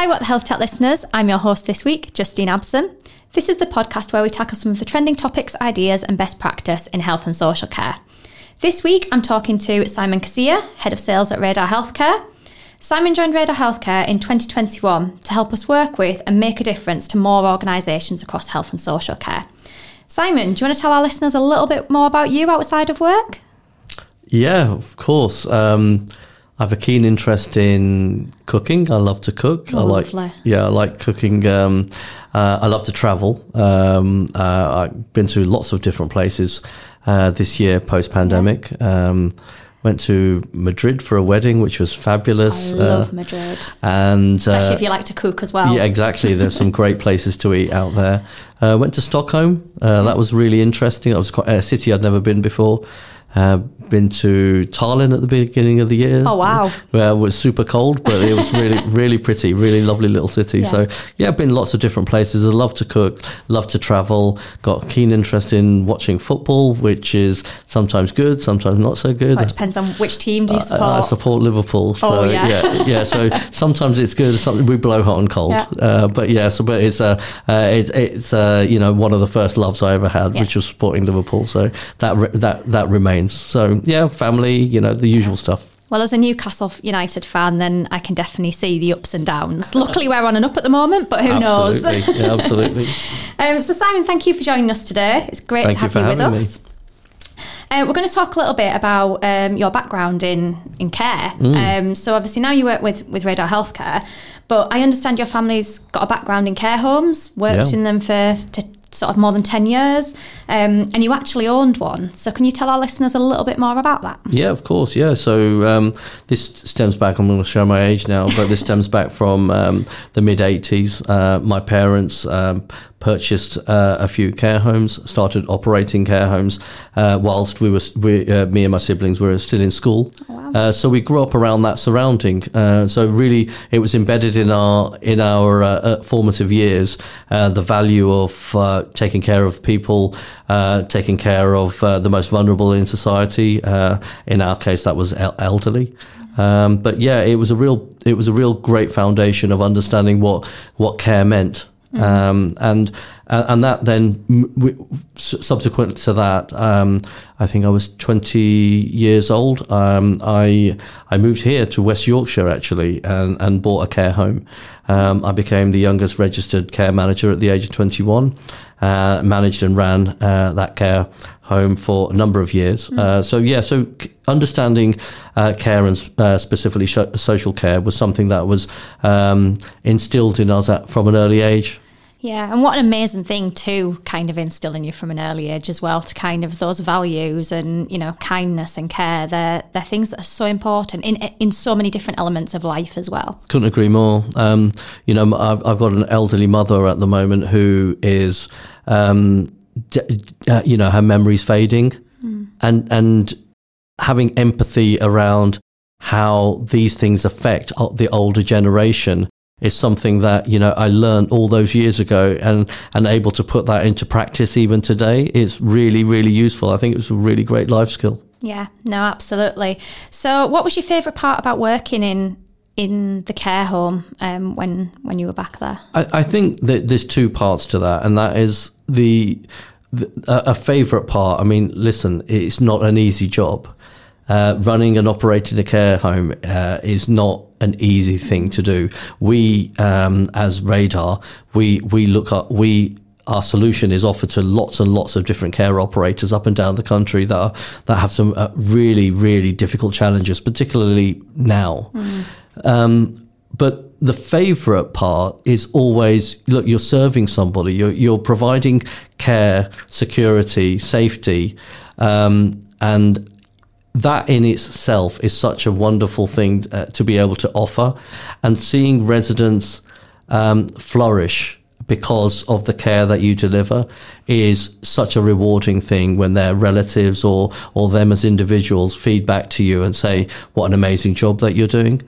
Hi, What the Health Chat listeners. I'm your host this week, Justine Abson. This is the podcast where we tackle some of the trending topics, ideas, and best practice in health and social care. This week, I'm talking to Simon Qasir, Head of Sales at Radar Healthcare. Simon joined Radar Healthcare in 2021 to help us work with and make a difference to more organisations across health and social care. Simon, do you want to tell our listeners a little bit more about you outside of work? Yeah, of course. Um, I have a keen interest in cooking. I love to cook. Oh, I like, lovely. yeah, I like cooking. Um, uh, I love to travel. Um, uh, I've been to lots of different places uh, this year, post pandemic. Um, went to Madrid for a wedding, which was fabulous. I love Uh, Madrid, and especially uh, if you like to cook as well. yeah, exactly. There's some great places to eat out there. Uh, went to Stockholm. Uh, that was really interesting. That was quite a city I'd never been before. Uh, been to Tallinn at the beginning of the year. Oh, wow. Where it was super cold, but it was really, really pretty. Really lovely little city. Yeah. So yeah, I've been lots of different places. I love to cook, love to travel. Got a keen interest in watching football, which is sometimes good, sometimes not so good. Well, it depends on which team do you I- support. I, support Liverpool. So, Oh, yeah. yeah, yeah. So sometimes it's good. Sometimes we blow hot and cold. Yeah. Uh, but yeah, so but it's uh, uh, it's it's uh, you know one of the first loves I ever had, Yeah. which was supporting Liverpool. So that re- that that remains. So yeah, family, you know, the usual stuff. Well, as a Newcastle United fan, then I can definitely see the ups and downs. Luckily, we're on and up at the moment, but who knows? Absolutely. yeah, absolutely. Um, so, Simon, thank you for joining us today. It's great Thank to you have for you, with us. Uh, we're going to talk a little bit about um, your background in in care. Mm. Um, so, obviously, now you work with with Radar Healthcare, but I understand your family's got a background in care homes, worked Yeah. in them for t- sort of more than ten years, um, and you actually owned one. So, can you tell our listeners a little bit more about that? Yeah, of course. Yeah. So um, this stems back. I'm going to show my age now, but this stems back from um, the mid '80s. Uh, my parents um, purchased uh, a few care homes, started operating care homes uh, whilst we were we, uh, me and my siblings were still in school. Uh, so we grew up around that surrounding. Uh, so really, it was embedded in our in our formative years. Uh, the value of uh, taking care of people, uh, taking care of uh, the most vulnerable in society. Uh, in our case, that was el- elderly. Um, but yeah, it was a real it was a real great foundation of understanding what what care meant. Um, and and and that then we, subsequent to that, um, I think I was 20 years old. Um, I I moved here to West Yorkshire actually, and, and bought a care home. Um, I became the youngest registered care manager at the age of 21. Uh, managed and ran uh, that care home for a number of years. Uh, so yeah, so c- understanding uh, care and uh, specifically social care was something that was um, instilled in us at, from an early age. Yeah, and what an amazing thing to kind of instill in you from an early age as well, to kind of those values and you know kindness and care. They're they're things that are so important in in so many different elements of life as well. Couldn't agree more. Um, you know, I've, I've got an elderly mother at the moment who is, um, d- uh, you know, her memory's fading, and and having empathy around how these things affect the older generation is something that you know I learned all those years ago, and and able to put that into practice even today is really really useful. I think it was a really great life skill. Yeah, no, absolutely. So, what was your favourite part about working in in the care home um, when when you were back there? I, I think that there's two parts to that, and that is the, the a, a favourite part. I mean, listen, it's not an easy job. Uh, running and operating a care home uh, is not an easy thing to do. We, um, as Radar, we we look at we. Our solution is offered to lots and lots of different care operators up and down the country that are, that have some uh, really really difficult challenges, particularly now. Um, but the favorite part is always look, you're serving somebody, you're, you're providing care, security, safety, um, and that in itself is such a wonderful thing uh, to be able to offer. And seeing residents um, flourish because of the care that you deliver is such a rewarding thing when their relatives or or them as individuals feed back to you and say what an amazing job that you're doing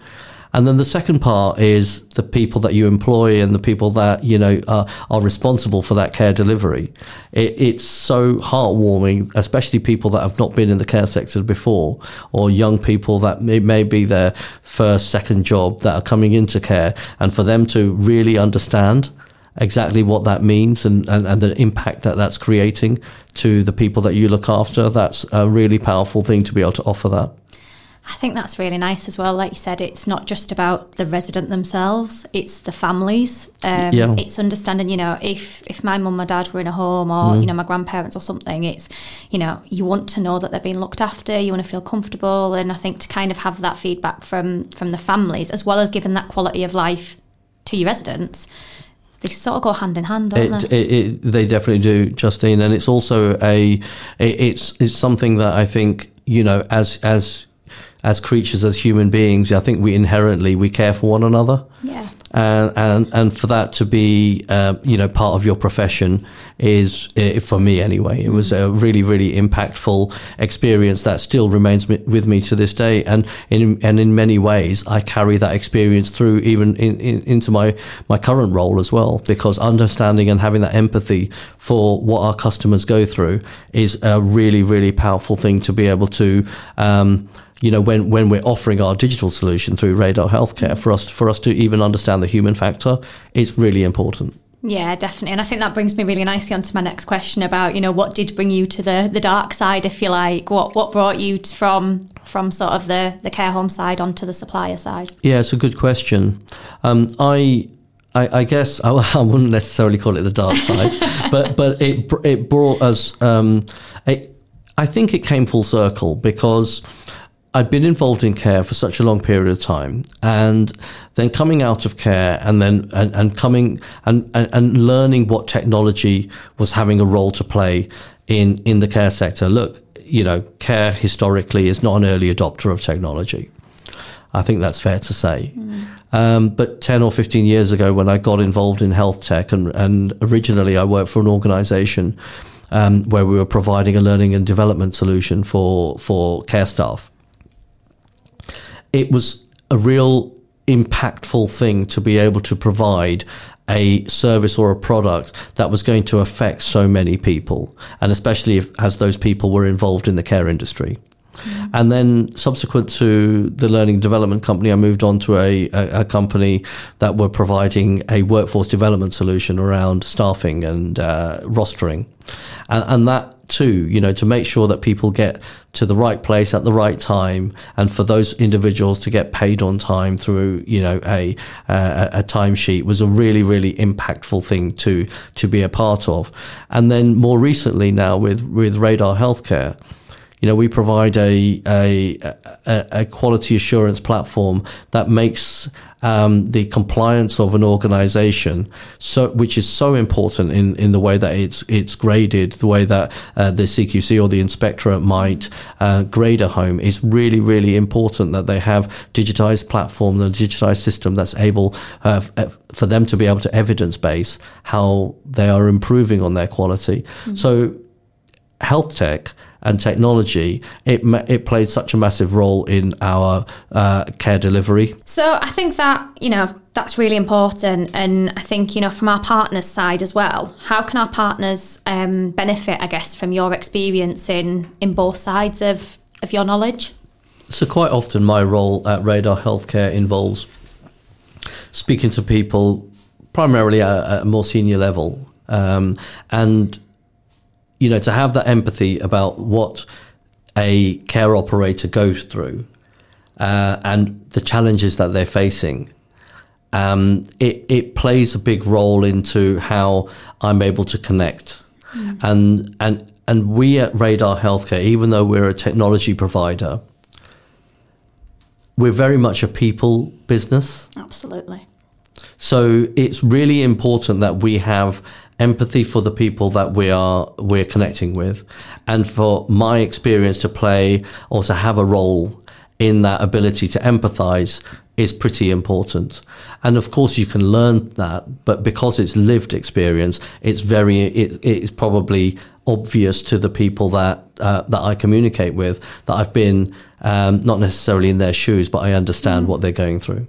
And then the second part is the people that you employ and the people that you know are, are responsible for that care delivery. It, it's so heartwarming, especially people that have not been in the care sector before, or young people that may, may be their first, second job that are coming into care, and for them to really understand exactly what that means and, and, and the impact that that's creating to the people that you look after. That's a really powerful thing to be able to offer that. I think that's really nice as well. Like you said, it's not just about the resident themselves; it's the families. Um, Yeah. It's understanding, you know, if if my mum or dad were in a home, or you know, my grandparents or something, it's you know, you want to know that they're being looked after. You want to feel comfortable, and I think to kind of have that feedback from from the families, as well as giving that quality of life to your residents, they sort of go hand in hand, don't It, they? it, it, they definitely do, Justine, and it's also a it, it's it's something that I think you know as as as creatures as human beings, I think we inherently we care for one another. yeah. and and and for that to be um, you know part of your profession is uh, for me anyway it was a really really impactful experience that still remains mi- with me to this day and in and in many ways I carry that experience through even in, in, into my my current role as well because understanding and having that empathy for what our customers go through is a really really powerful thing to be able to um, you know, when, when we're offering our digital solution through Radar Healthcare, for us for us to even understand the human factor, it's really important. Yeah, definitely. And I think that brings me really nicely onto my next question about, you know, what did bring you to the, the dark side, if you like? What what brought you from from sort of the, the care home side onto the supplier side? Yeah, it's a good question. Um, I, I, I guess I, I wouldn't necessarily call it the dark side, but but it it brought us. Um, it, I think it came full circle because I'd been involved in care for such a long period of time, and then coming out of care, and then and, and coming and, and and learning what technology was having a role to play in in the care sector. Look, you know, care historically is not an early adopter of technology. I think that's fair to say. Um, but 10 or 15 years ago, when I got involved in health tech, and, and originally I worked for an organization um, where we were providing a learning and development solution for, for care staff, it was a real impactful thing to be able to provide a service or a product that was going to affect so many people, and especially if, as those people were involved in the care industry. And then, subsequent to the learning development company, I moved on to a, a, a company that were providing a workforce development solution around staffing and uh, rostering. And, and that too, you know, to make sure that people get to the right place at the right time, and for those individuals to get paid on time through, you know, a a, a timesheet was a really really impactful thing to to be a part of. And then more recently now with with Radar Healthcare you know, we provide a a, a, a quality assurance platform that makes um, the compliance of an organization so which is so important in, in the way that it's it's graded, the way that uh, the CQC or the inspectorate might uh, grade a home is really really important that they have digitized platform, a digitized system that's able uh, f- for them to be able to evidence base how they are improving on their quality. So health tech and technology, it it played such a massive role in our uh, care delivery. So I think that, you know, that's really important. And I think, you know, from our partners' side as well, how can our partners um, benefit, I guess, from your experience in, in both sides of, of your knowledge? So quite often, my role at Radar Healthcare involves speaking to people primarily at, at a more senior level, um, and you know to have that empathy about what a care operator goes through uh, and the challenges that they're facing. Um, it, it plays a big role into how I'm able to connect. And, and, and we at Radar Healthcare, even though we're a technology provider, we're very much a people business. Absolutely. So it's really important that we have empathy for the people that we are we're connecting with, and for my experience to play or to have a role in that ability to empathize is pretty important. And of course, you can learn that, but because it's lived experience, it's very it, it's probably obvious to the people that uh, that I communicate with that I've been um, not necessarily in their shoes, but I understand what they're going through.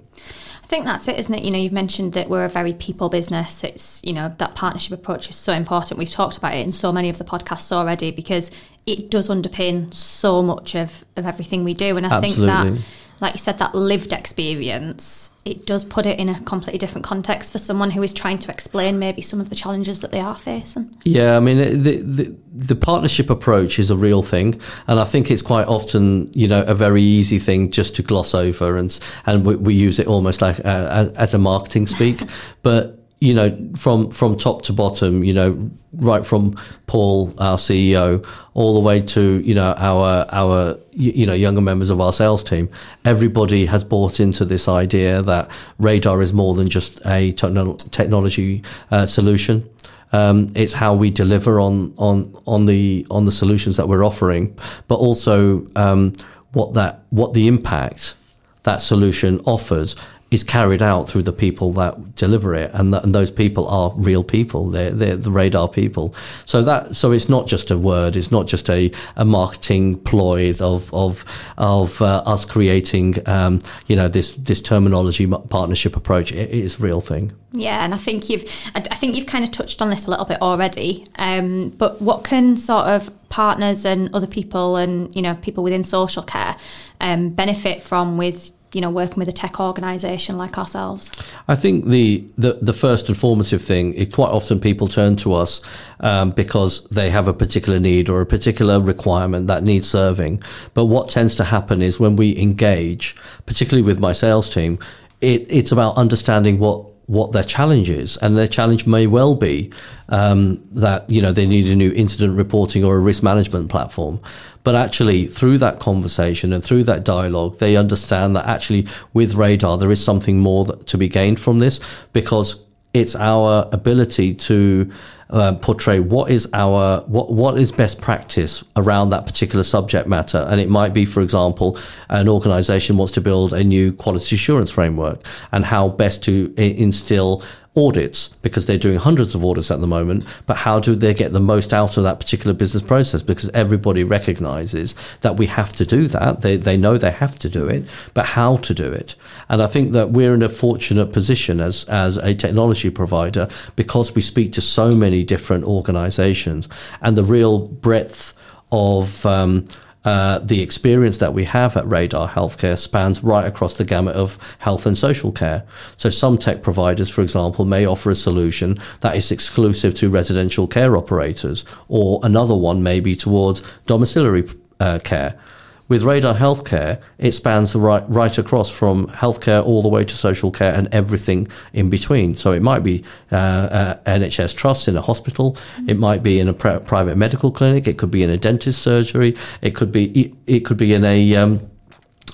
I think that's it, isn't it? You know, you've mentioned that we're a very people business. It's, you know, that partnership approach is so important. We've talked about it in so many of the podcasts already because it does underpin so much of, of everything we do. And I think that, like you said, that lived experience, it does put it in a completely different context for someone who is trying to explain maybe some of the challenges that they are facing. Yeah, I mean, the, the the partnership approach is a real thing, and I think it's quite often, you know, a very easy thing just to gloss over, and and we, we use it almost like uh, as a marketing speak, but you know, from from top to bottom, you know, right from Paul, our CEO, all the way to you know our our you know younger members of our sales team. Everybody has bought into this idea that radar is more than just a techno- technology uh, solution. Um, it's how we deliver on on on the on the solutions that we're offering, but also um, what that what the impact that solution offers is carried out through the people that deliver it, and, and those people are real people. They're, they're the radar people. So that so it's not just a word. It's not just a, a marketing ploy of of of uh, us creating um, you know this this terminology partnership approach. It is a real thing. Yeah, and I think you've I think you've kind of touched on this a little bit already. Um, but what can sort of partners and other people and you know people within social care um, benefit from with you know working with a tech organization like ourselves? I think the the, the first and formative thing is quite often people turn to us um, because they have a particular need or a particular requirement that needs serving. But what tends to happen is when we engage particularly with my sales team it, it's about understanding what what their challenge is, and their challenge may well be um, that you know they need a new incident reporting or a risk management platform. But actually, through that conversation and through that dialogue, they understand that actually with radar there is something more to be gained from this because it's our ability to uh, portray what is our what what is best practice around that particular subject matter. And it might be for example an organization wants to build a new quality assurance framework and how best to instill audits because they're doing hundreds of audits at the moment. But how do they get the most out of that particular business process? Because everybody recognizes that we have to do that. They, they know they have to do it, but how to do it. And I think that we're in a fortunate position as, as a technology provider because we speak to so many different organizations and the real breadth of, um, uh, the experience that we have at Radar Healthcare spans right across the gamut of health and social care. So some tech providers, for example, may offer a solution that is exclusive to residential care operators, or another one may be towards domiciliary uh, care. With Radar Healthcare, it spans right, right across from healthcare all the way to social care and everything in between. So it might be uh, uh, NHS trusts in a hospital, mm-hmm. it might be in a pr- private medical clinic, it could be in a dentist surgery, it could be it, it could be in a um,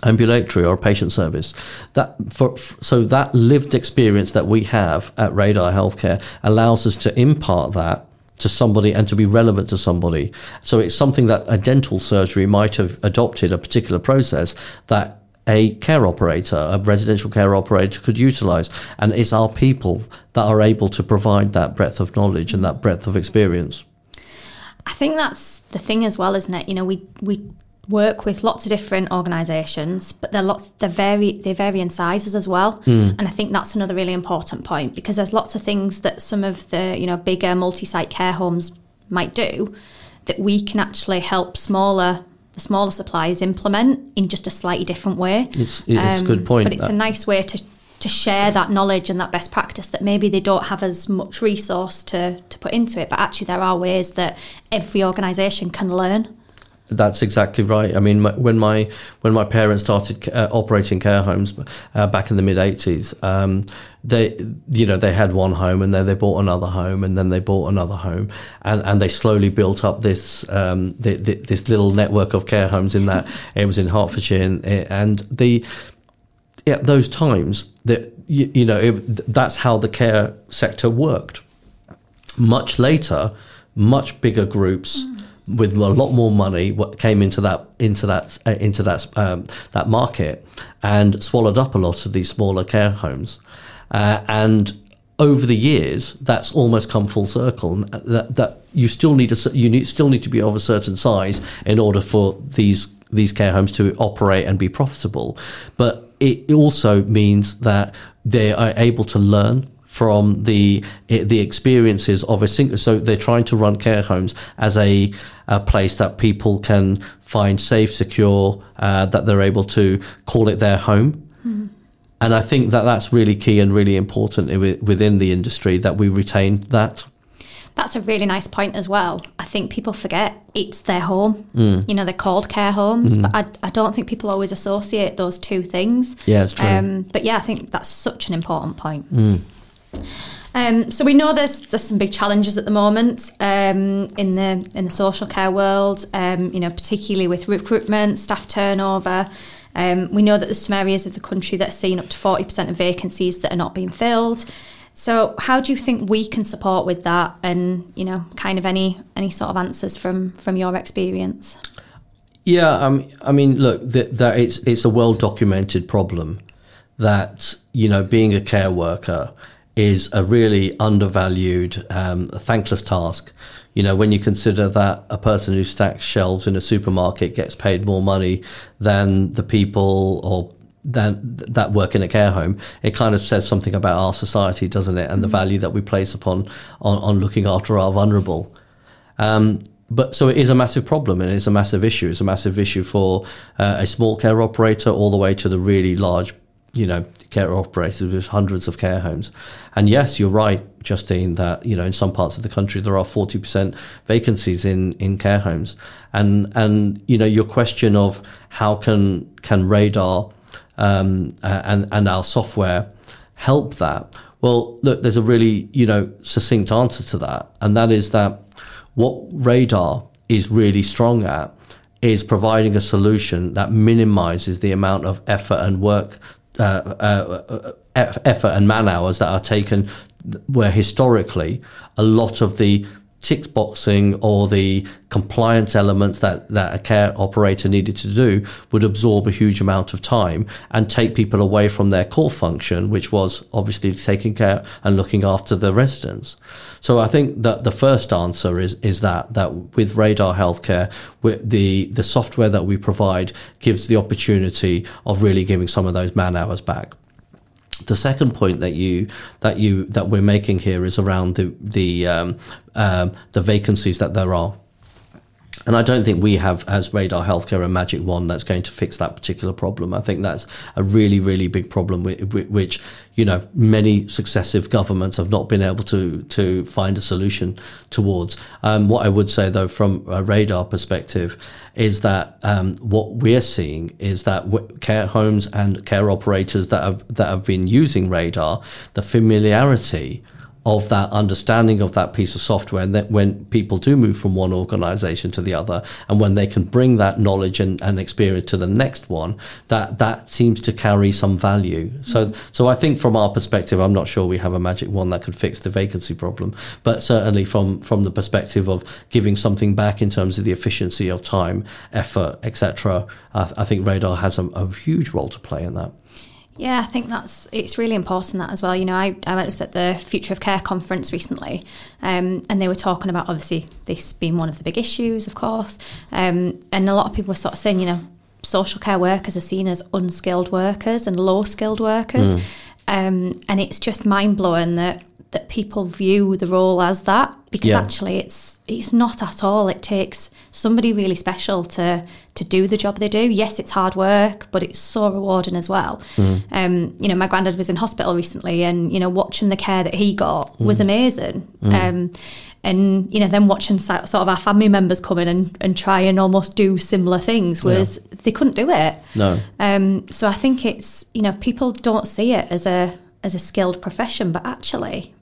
ambulatory or patient service. That for, so that lived experience that we have at Radar Healthcare allows us to impart that to somebody and to be relevant to somebody. So it's something that a dental surgery might have adopted a particular process that a care operator, a residential care operator could utilize. And it's our people that are able to provide that breadth of knowledge and that breadth of experience. I think that's the thing as well, isn't it? You know, we, we work with lots of different organisations, but they're lots they're very they vary in sizes as well. Mm. And I think that's another really important point because there's lots of things that some of the you know bigger multi-site care homes might do that we can actually help smaller the smaller suppliers implement in just a slightly different way. It's, it's um, a good point. But it's that. a nice way to to share that knowledge and that best practice that maybe they don't have as much resource to, to put into it. But actually, there are ways that every organisation can learn. That's exactly right. I mean, my, when my when my parents started uh, operating care homes uh, back in the mid '80s, um, they you know they had one home and then they bought another home and then they bought another home and, and they slowly built up this um, the, the, this little network of care homes in that it was in Hertfordshire and, and the at those times that you, you know it, that's how the care sector worked. Much later, much bigger groups. Mm with a lot more money what came into that into that uh, into that um, that market and swallowed up a lot of these smaller care homes. Uh, and over the years that's almost come full circle. That, that you still need a you need, still need to be of a certain size in order for these these care homes to operate and be profitable, but it also means that they are able to learn from the the experiences of a single. So they're trying to run care homes as a, a place that people can find safe, secure, uh, that they're able to call it their home. Mm-hmm. And I think that that's really key and really important within the industry that we retain that. That's a really nice point as well. I think people forget it's their home. Mm. You know, they're called care homes, mm. but I, I don't think people always associate those two things. Yeah, it's true. Um, but yeah, I think that's such an important point. Mm. Um, so we know there's there's some big challenges at the moment um, in the in the social care world. Um, you know, particularly with recruitment, staff turnover. Um, we know that there's some areas of the country that are seeing up to forty percent of vacancies that are not being filled. So, how do you think we can support with that? And you know, kind of any any sort of answers from from your experience? Yeah, um, I mean, look, that, that it's it's a well documented problem that you know being a care worker is a really undervalued, um, thankless task. You know, when you consider that a person who stacks shelves in a supermarket gets paid more money than the people or than that work in a care home, it kind of says something about our society, doesn't it? And the mm-hmm. value that we place upon on, on looking after our vulnerable. Um, but so it is a massive problem and it's a massive issue. It's a massive issue for uh, a small care operator all the way to the really large you know, care operators with hundreds of care homes. And yes, you're right, Justine, that, you know, in some parts of the country there are 40% vacancies in, in care homes. And, and, you know, your question of how can, can radar, um, and, and our software help that? Well, look, there's a really, you know, succinct answer to that. And that is that what radar is really strong at is providing a solution that minimizes the amount of effort and work uh, uh, uh, effort and man hours that are taken where historically a lot of the tick boxing or the compliance elements that, that a care operator needed to do would absorb a huge amount of time and take people away from their core function, which was obviously taking care and looking after the residents. So I think that the first answer is, is that, that with Radar Healthcare, the, the software that we provide gives the opportunity of really giving some of those man hours back. The second point that you that you that we're making here is around the the um, um, the vacancies that there are. And I don't think we have, as Radar Healthcare, a magic wand that's going to fix that particular problem. I think that's a really, really big problem, which you know many successive governments have not been able to to find a solution towards. Um, what I would say, though, from a Radar perspective, is that um, what we're seeing is that care homes and care operators that have that have been using Radar, the familiarity of that understanding of that piece of software and that when people do move from one organization to the other and when they can bring that knowledge and, and experience to the next one that that seems to carry some value so mm-hmm. so i think from our perspective i'm not sure we have a magic one that could fix the vacancy problem but certainly from from the perspective of giving something back in terms of the efficiency of time effort etc I, I think radar has a, a huge role to play in that yeah, I think that's it's really important that as well. You know, I, I was at the Future of Care conference recently, um, and they were talking about obviously this being one of the big issues, of course, um, and a lot of people were sort of saying, you know, social care workers are seen as unskilled workers and low skilled workers, mm. um, and it's just mind blowing that that people view the role as that because yeah. actually it's it's not at all. It takes somebody really special to to do the job they do. Yes, it's hard work, but it's so rewarding as well. Mm. Um, you know, my granddad was in hospital recently, and you know, watching the care that he got mm. was amazing. Mm. Um, and you know, then watching sort of our family members come in and, and try and almost do similar things was yeah. they couldn't do it. No. Um, so I think it's you know people don't see it as a as a skilled profession, but actually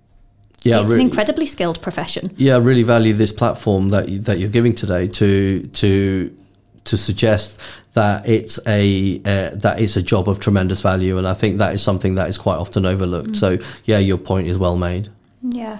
yeah, it's re- an incredibly skilled profession. Yeah, I really value this platform that you, that you're giving today to to to suggest that it's a uh, that is a job of tremendous value, and I think that is something that is quite often overlooked. Mm. So yeah, your point is well made. Yeah,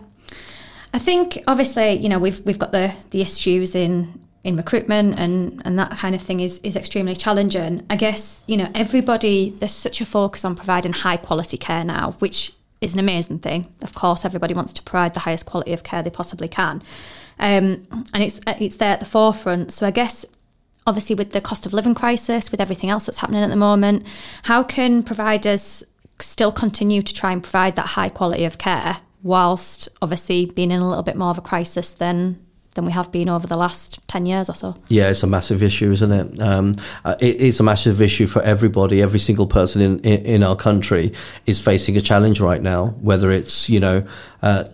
I think obviously you know we've we've got the the issues in in recruitment and and that kind of thing is is extremely challenging. I guess you know everybody there's such a focus on providing high quality care now, which is an amazing thing. Of course, everybody wants to provide the highest quality of care they possibly can, um, and it's it's there at the forefront. So I guess obviously with the cost of living crisis, with everything else that's happening at the moment, how can providers still continue to try and provide that high quality of care whilst obviously being in a little bit more of a crisis than than we have been over the last 10 years or so. Yeah, it's a massive issue, isn't it? Um, uh, it it's a massive issue for everybody. Every single person in, in, in, our country is facing a challenge right now, whether it's, you know, uh,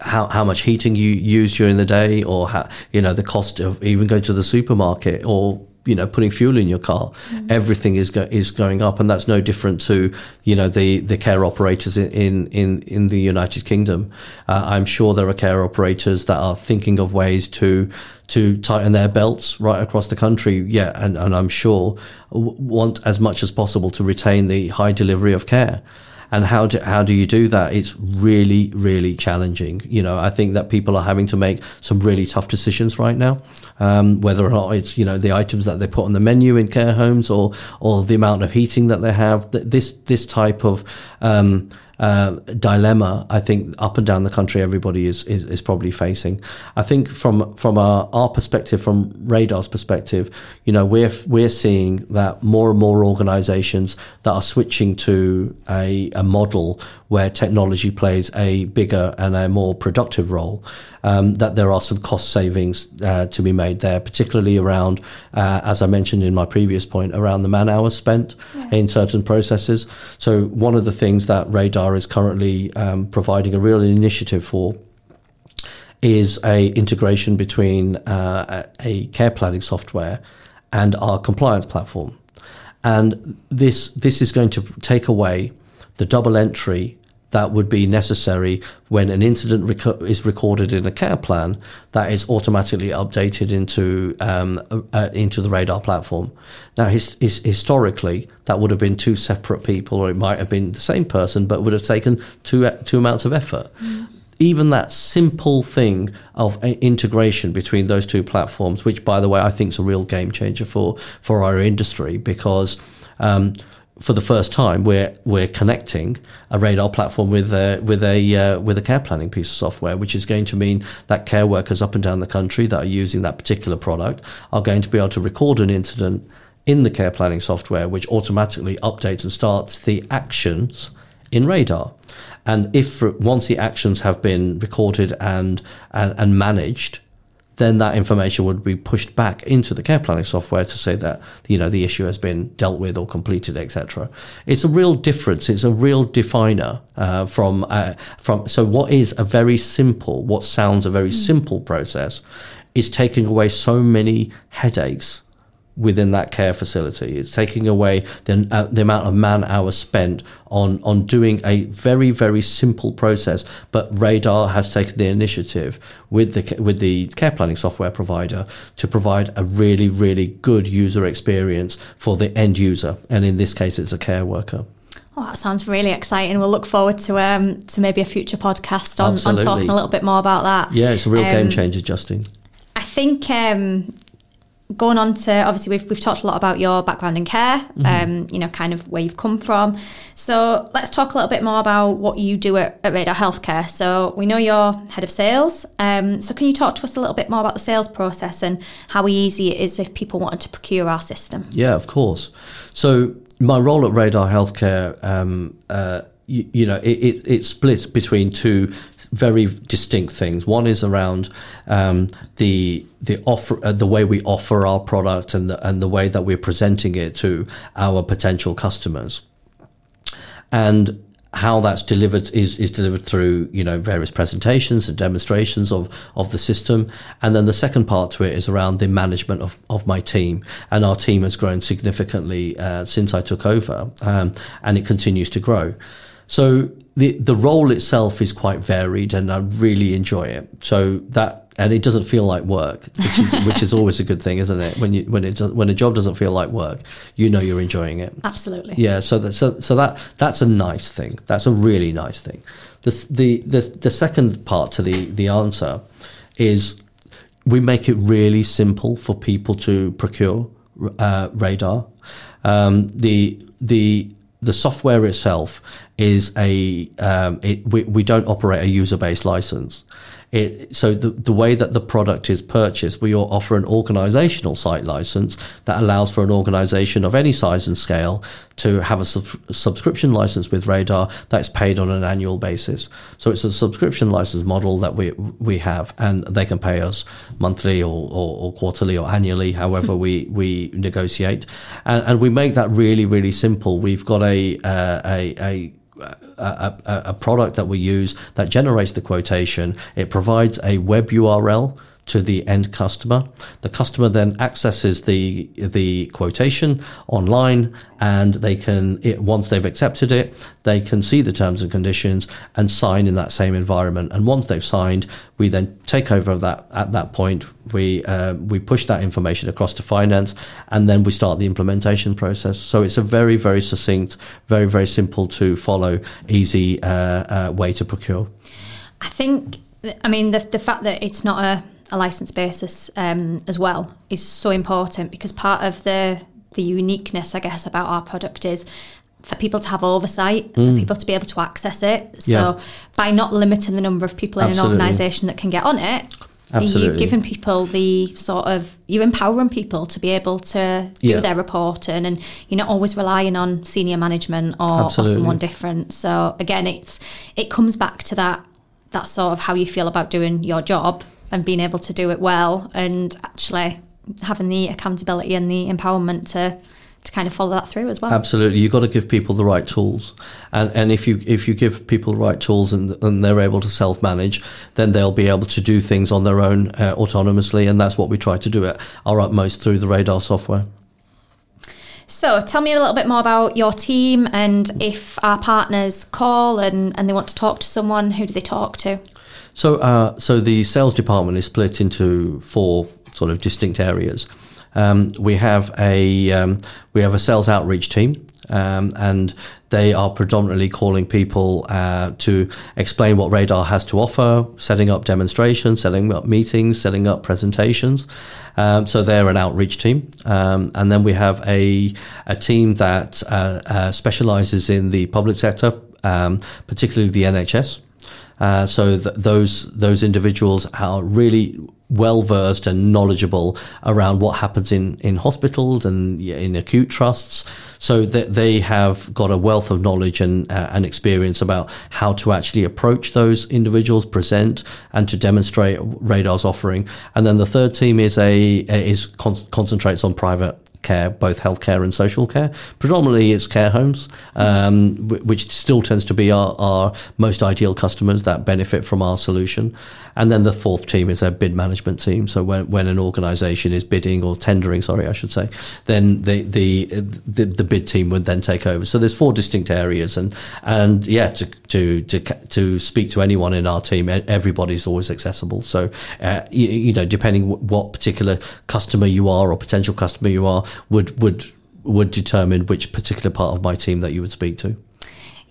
how, how much heating you use during the day or, how, you know, the cost of even going to the supermarket or you know putting fuel in your car mm-hmm. everything is go- is going up and that's no different to you know the the care operators in in in the United Kingdom. Uh, I'm sure there are care operators that are thinking of ways to to tighten their belts right across the country. Yeah and, and I'm sure w- want as much as possible to retain the high delivery of care and how do how do you do that? It's really really challenging. You know, I think that people are having to make some really tough decisions right now, um, whether or not it's you know the items that they put on the menu in care homes or or the amount of heating that they have. This this type of um, uh, dilemma I think up and down the country everybody is, is, is probably facing. I think from from our, our perspective, from Radar's perspective, you know we're we're seeing that more and more organisations that are switching to a, a model where technology plays a bigger and a more productive role, um, that there are some cost savings uh, to be made there, particularly around, uh, as I mentioned in my previous point, around the man hours spent yeah. in certain processes. So one of the things that Radar is currently um, providing a real initiative for is a integration between uh, a care planning software and our compliance platform. And this this is going to take away the double entry that would be necessary when an incident rec- is recorded in a care plan that is automatically updated into um, uh, into the radar platform. Now, his, his, historically, that would have been two separate people, or it might have been the same person, but would have taken two two amounts of effort. Mm. Even that simple thing of integration between those two platforms, which, by the way, I think is a real game changer for for our industry because. Um, for the first time, we're we're connecting a radar platform with a with a uh, with a care planning piece of software, which is going to mean that care workers up and down the country that are using that particular product are going to be able to record an incident in the care planning software, which automatically updates and starts the actions in radar. And if once the actions have been recorded and and, and managed then that information would be pushed back into the care planning software to say that you know the issue has been dealt with or completed, etc. It's a real difference. It's a real definer uh, from uh, from. So what is a very simple, what sounds a very mm. simple process, is taking away so many headaches within that care facility. It's taking away the, uh, the amount of man hours spent on, on doing a very, very simple process. But Radar has taken the initiative with the, with the care planning software provider to provide a really, really good user experience for the end user. And in this case, it's a care worker. Oh, that sounds really exciting. We'll look forward to um, to maybe a future podcast on, on talking a little bit more about that. Yeah, it's a real um, game changer, Justine. I think um, going on to obviously we've, we've talked a lot about your background in care mm-hmm. um, you know kind of where you've come from. So let's talk a little bit more about what you do at, at radar healthcare. So we know you're head of sales. Um, so can you talk to us a little bit more about the sales process and how easy it is if people wanted to procure our system? Yeah of course. So my role at radar healthcare um, uh, you, you, know, it, it, it, splits between two very distinct things. One is around um, the the offer, uh, the way we offer our product, and the, and the way that we're presenting it to our potential customers, and how that's delivered is, is delivered through you know various presentations and demonstrations of of the system. And then the second part to it is around the management of, of my team. And our team has grown significantly uh, since I took over um, and it continues to grow so the the role itself is quite varied, and I really enjoy it. So that and it doesn't feel like work, which is which is always a good thing, isn't it? When you when it when a job doesn't feel like work, you know you're enjoying it. Absolutely. Yeah. So that so, so that that's a nice thing. That's a really nice thing. The the the, the second part to the the answer is we make it really simple for people to procure uh, radar. Um, the the the software itself is a um, it, we, we don't operate a user based license. It, so the, the way that the product is purchased, we offer an organizational site license that allows for an organization of any size and scale to have a sub- subscription license with Radar that's paid on an annual basis. So it's a subscription license model that we we have, and they can pay us monthly or, or, or quarterly or annually, however we, we negotiate, and, and we make that really really simple. We've got a uh, a, a a, a, a, product that we use that generates the quotation. It provides a web URL to the end customer. The customer then accesses the the quotation online, and they can it, once they've accepted it, they can see the terms and conditions and sign in that same environment. And once they've signed, we then take over that. At that point, we uh, we push that information across to finance, and then we start the implementation process. So it's a very very succinct, very very simple to follow, easy uh, uh, way to procure. I think. I mean, the the fact that it's not a a license basis um, as well is so important because part of the the uniqueness, I guess, about our product is for people to have oversight, mm. for people to be able to access it. So yeah. by not limiting the number of people Absolutely. in an organisation that can get on it, Absolutely. you're giving people the sort of you're empowering people to be able to do yeah. their reporting and you're not always relying on senior management or, or, someone different. So again it's it comes back to that that sort of how you feel about doing your job and being able to do it well and actually having the accountability and the empowerment to to kind of follow that through as well. Absolutely, you've got to give people the right tools, and and if you if you give people the right tools and and they're able to self manage, then they'll be able to do things on their own uh, autonomously, and that's what we try to do at our utmost through the Radar software. So, tell me a little bit more about your team, and if our partners call and and they want to talk to someone, who do they talk to? So, uh, so the sales department is split into four sort of distinct areas. Um, we have a um, we have a sales outreach team, um, and they are predominantly calling people uh, to explain what Radar has to offer, setting up demonstrations, setting up meetings, setting up presentations. Um, so they're an outreach team, um, and then we have a a team that uh, uh, specialises in the public sector, um, particularly the NHS. Uh, so th- those those individuals are really well versed and knowledgeable around what happens in, in hospitals and in acute trusts. So that they have got a wealth of knowledge and, uh, and experience about how to actually approach those individuals, present and to demonstrate Radar's offering. And then the third team is a, is con- concentrates on private care, both healthcare and social care. Predominantly, it's care homes, um, which still tends to be our, our most ideal customers that benefit from our solution. And then the fourth team is a bid management team. So when, when an organisation is bidding or tendering, sorry, I should say, then the, the, the the bid team would then take over. So there's four distinct areas, and and yeah, to to to to speak to anyone in our team, everybody's always accessible. So uh, you, you know, depending what particular customer you are or potential customer you are, would would would determine which particular part of my team that you would speak to.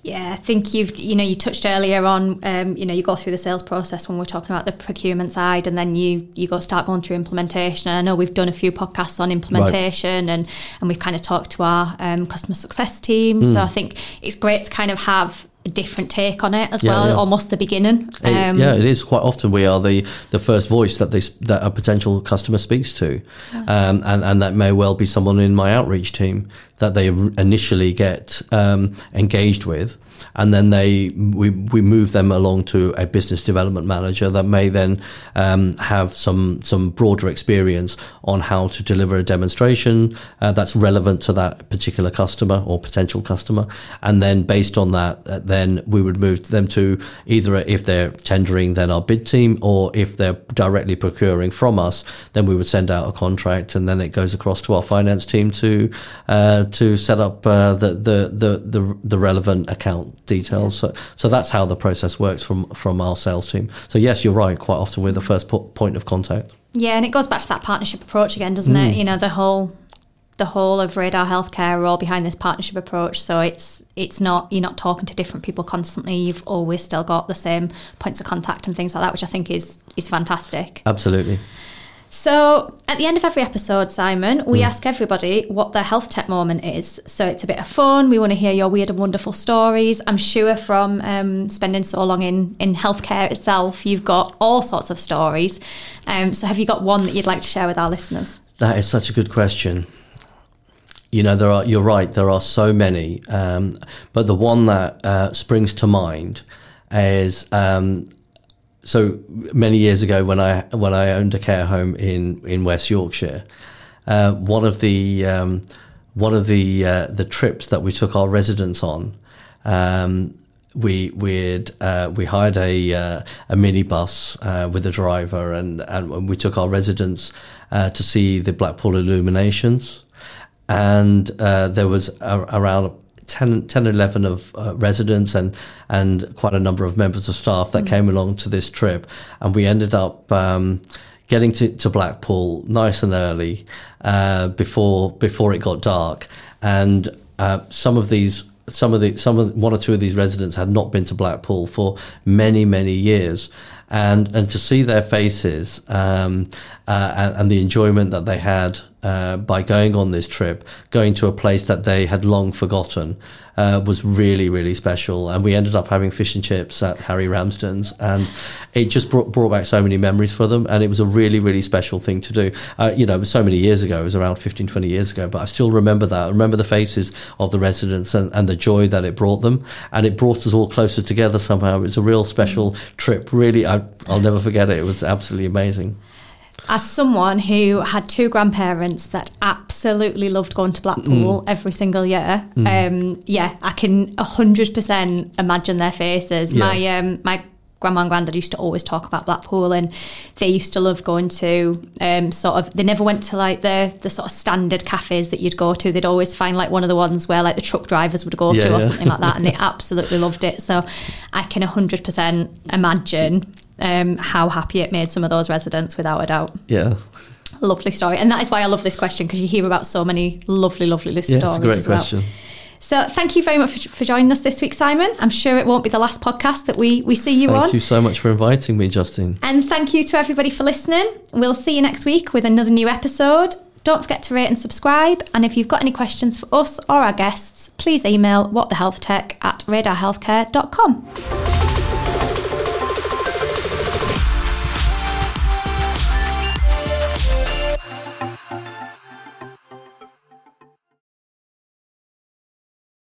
Yeah, I think you've you know you touched earlier on um, you know you go through the sales process when we're talking about the procurement side, and then you you go start going through implementation. And I know we've done a few podcasts on implementation, right. and and we've kind of talked to our um, customer success team. Mm. So I think it's great to kind of have a different take on it as yeah, well, yeah. almost the beginning. Um, yeah, it is quite often we are the, the first voice that they that a potential customer speaks to, um, and and that may well be someone in my outreach team that they initially get um, engaged with, and then they we we move them along to a business development manager that may then um, have some some broader experience on how to deliver a demonstration uh, that's relevant to that particular customer or potential customer, and then based on that, uh, then we would move them to either if they're tendering, then our bid team, or if they're directly procuring from us, then we would send out a contract, and then it goes across to our finance team to uh, to set up uh, the, the, the, the, the, relevant account details. So, so that's how the process works from, from our sales team. So, yes, you're right. Quite often we're the first po- point of contact. Yeah, and it goes back to that partnership approach again, doesn't mm. it? You know, the whole the whole of Radar Healthcare are all behind this partnership approach. So it's it's not you're not talking to different people constantly. You've always still got the same points of contact and things like that, which I think is is fantastic. Absolutely. So, at the end of every episode, Simon, we ask everybody what their health tech moment is. So, it's a bit of fun. We want to hear your weird and wonderful stories. I'm sure from um, spending so long in, in healthcare itself, you've got all sorts of stories. Um, so, have you got one that you'd like to share with our listeners? That is such a good question. You know, there are. You're right. There are so many, um, but the one that uh, springs to mind is um, so many years ago when I when I owned a care home in in West Yorkshire. Uh, one of the um, one of the uh, the trips that we took our residents on. Um, we we uh, we hired a uh, a minibus uh, with a driver and and we took our residents uh, to see the Blackpool illuminations and uh, there was a, around 10, 10 11 of uh, residents and and quite a number of members of staff that mm. came along to this trip. And we ended up um, getting to, to Blackpool nice and early uh, before before it got dark. And uh, some of these some of the some of one or two of these residents had not been to Blackpool for many many years. And and to see their faces um, uh, and, and, the enjoyment that they had uh, by going on this trip, going to a place that they had long forgotten, uh, was really, really special. And we ended up having fish and chips at Harry Ramsden's, and it just brought, brought back so many memories for them. And it was a really, really special thing to do. Uh, you know, it was so many years ago, it was around 15, 20 years ago, but I still remember that. I remember the faces of the residents and, and the joy that it brought them. And it brought us all closer together somehow. It was a real special trip. Really, I, I'll never forget it. It was absolutely amazing as someone who had two grandparents that absolutely loved going to Blackpool mm. every single year, mm. um, yeah, I can hundred percent imagine their faces. Yeah. My um, my grandma and granddad used to always talk about Blackpool, and they used to love going to um, sort of. They never went to like the the sort of standard cafes that you'd go to. They'd always find like one of the ones where like the truck drivers would go yeah, to or yeah. something like that, and they absolutely loved it. So I can hundred percent imagine um, how happy it made some of those residents, without a doubt. Yeah. Lovely story. And that is why I love this question because you hear about so many lovely, lovely yeah, stories. It's a great question. Well. So thank you very much for, joining us this week, Simon. I'm sure it won't be the last podcast that we, we see you thank on. Thank you so much for inviting me, Justine. And thank you to everybody for listening. We'll see you next week with another new episode. Don't forget to rate and subscribe. And if you've got any questions for us or our guests, please email whatthehealthtech at radarhealthcare.com.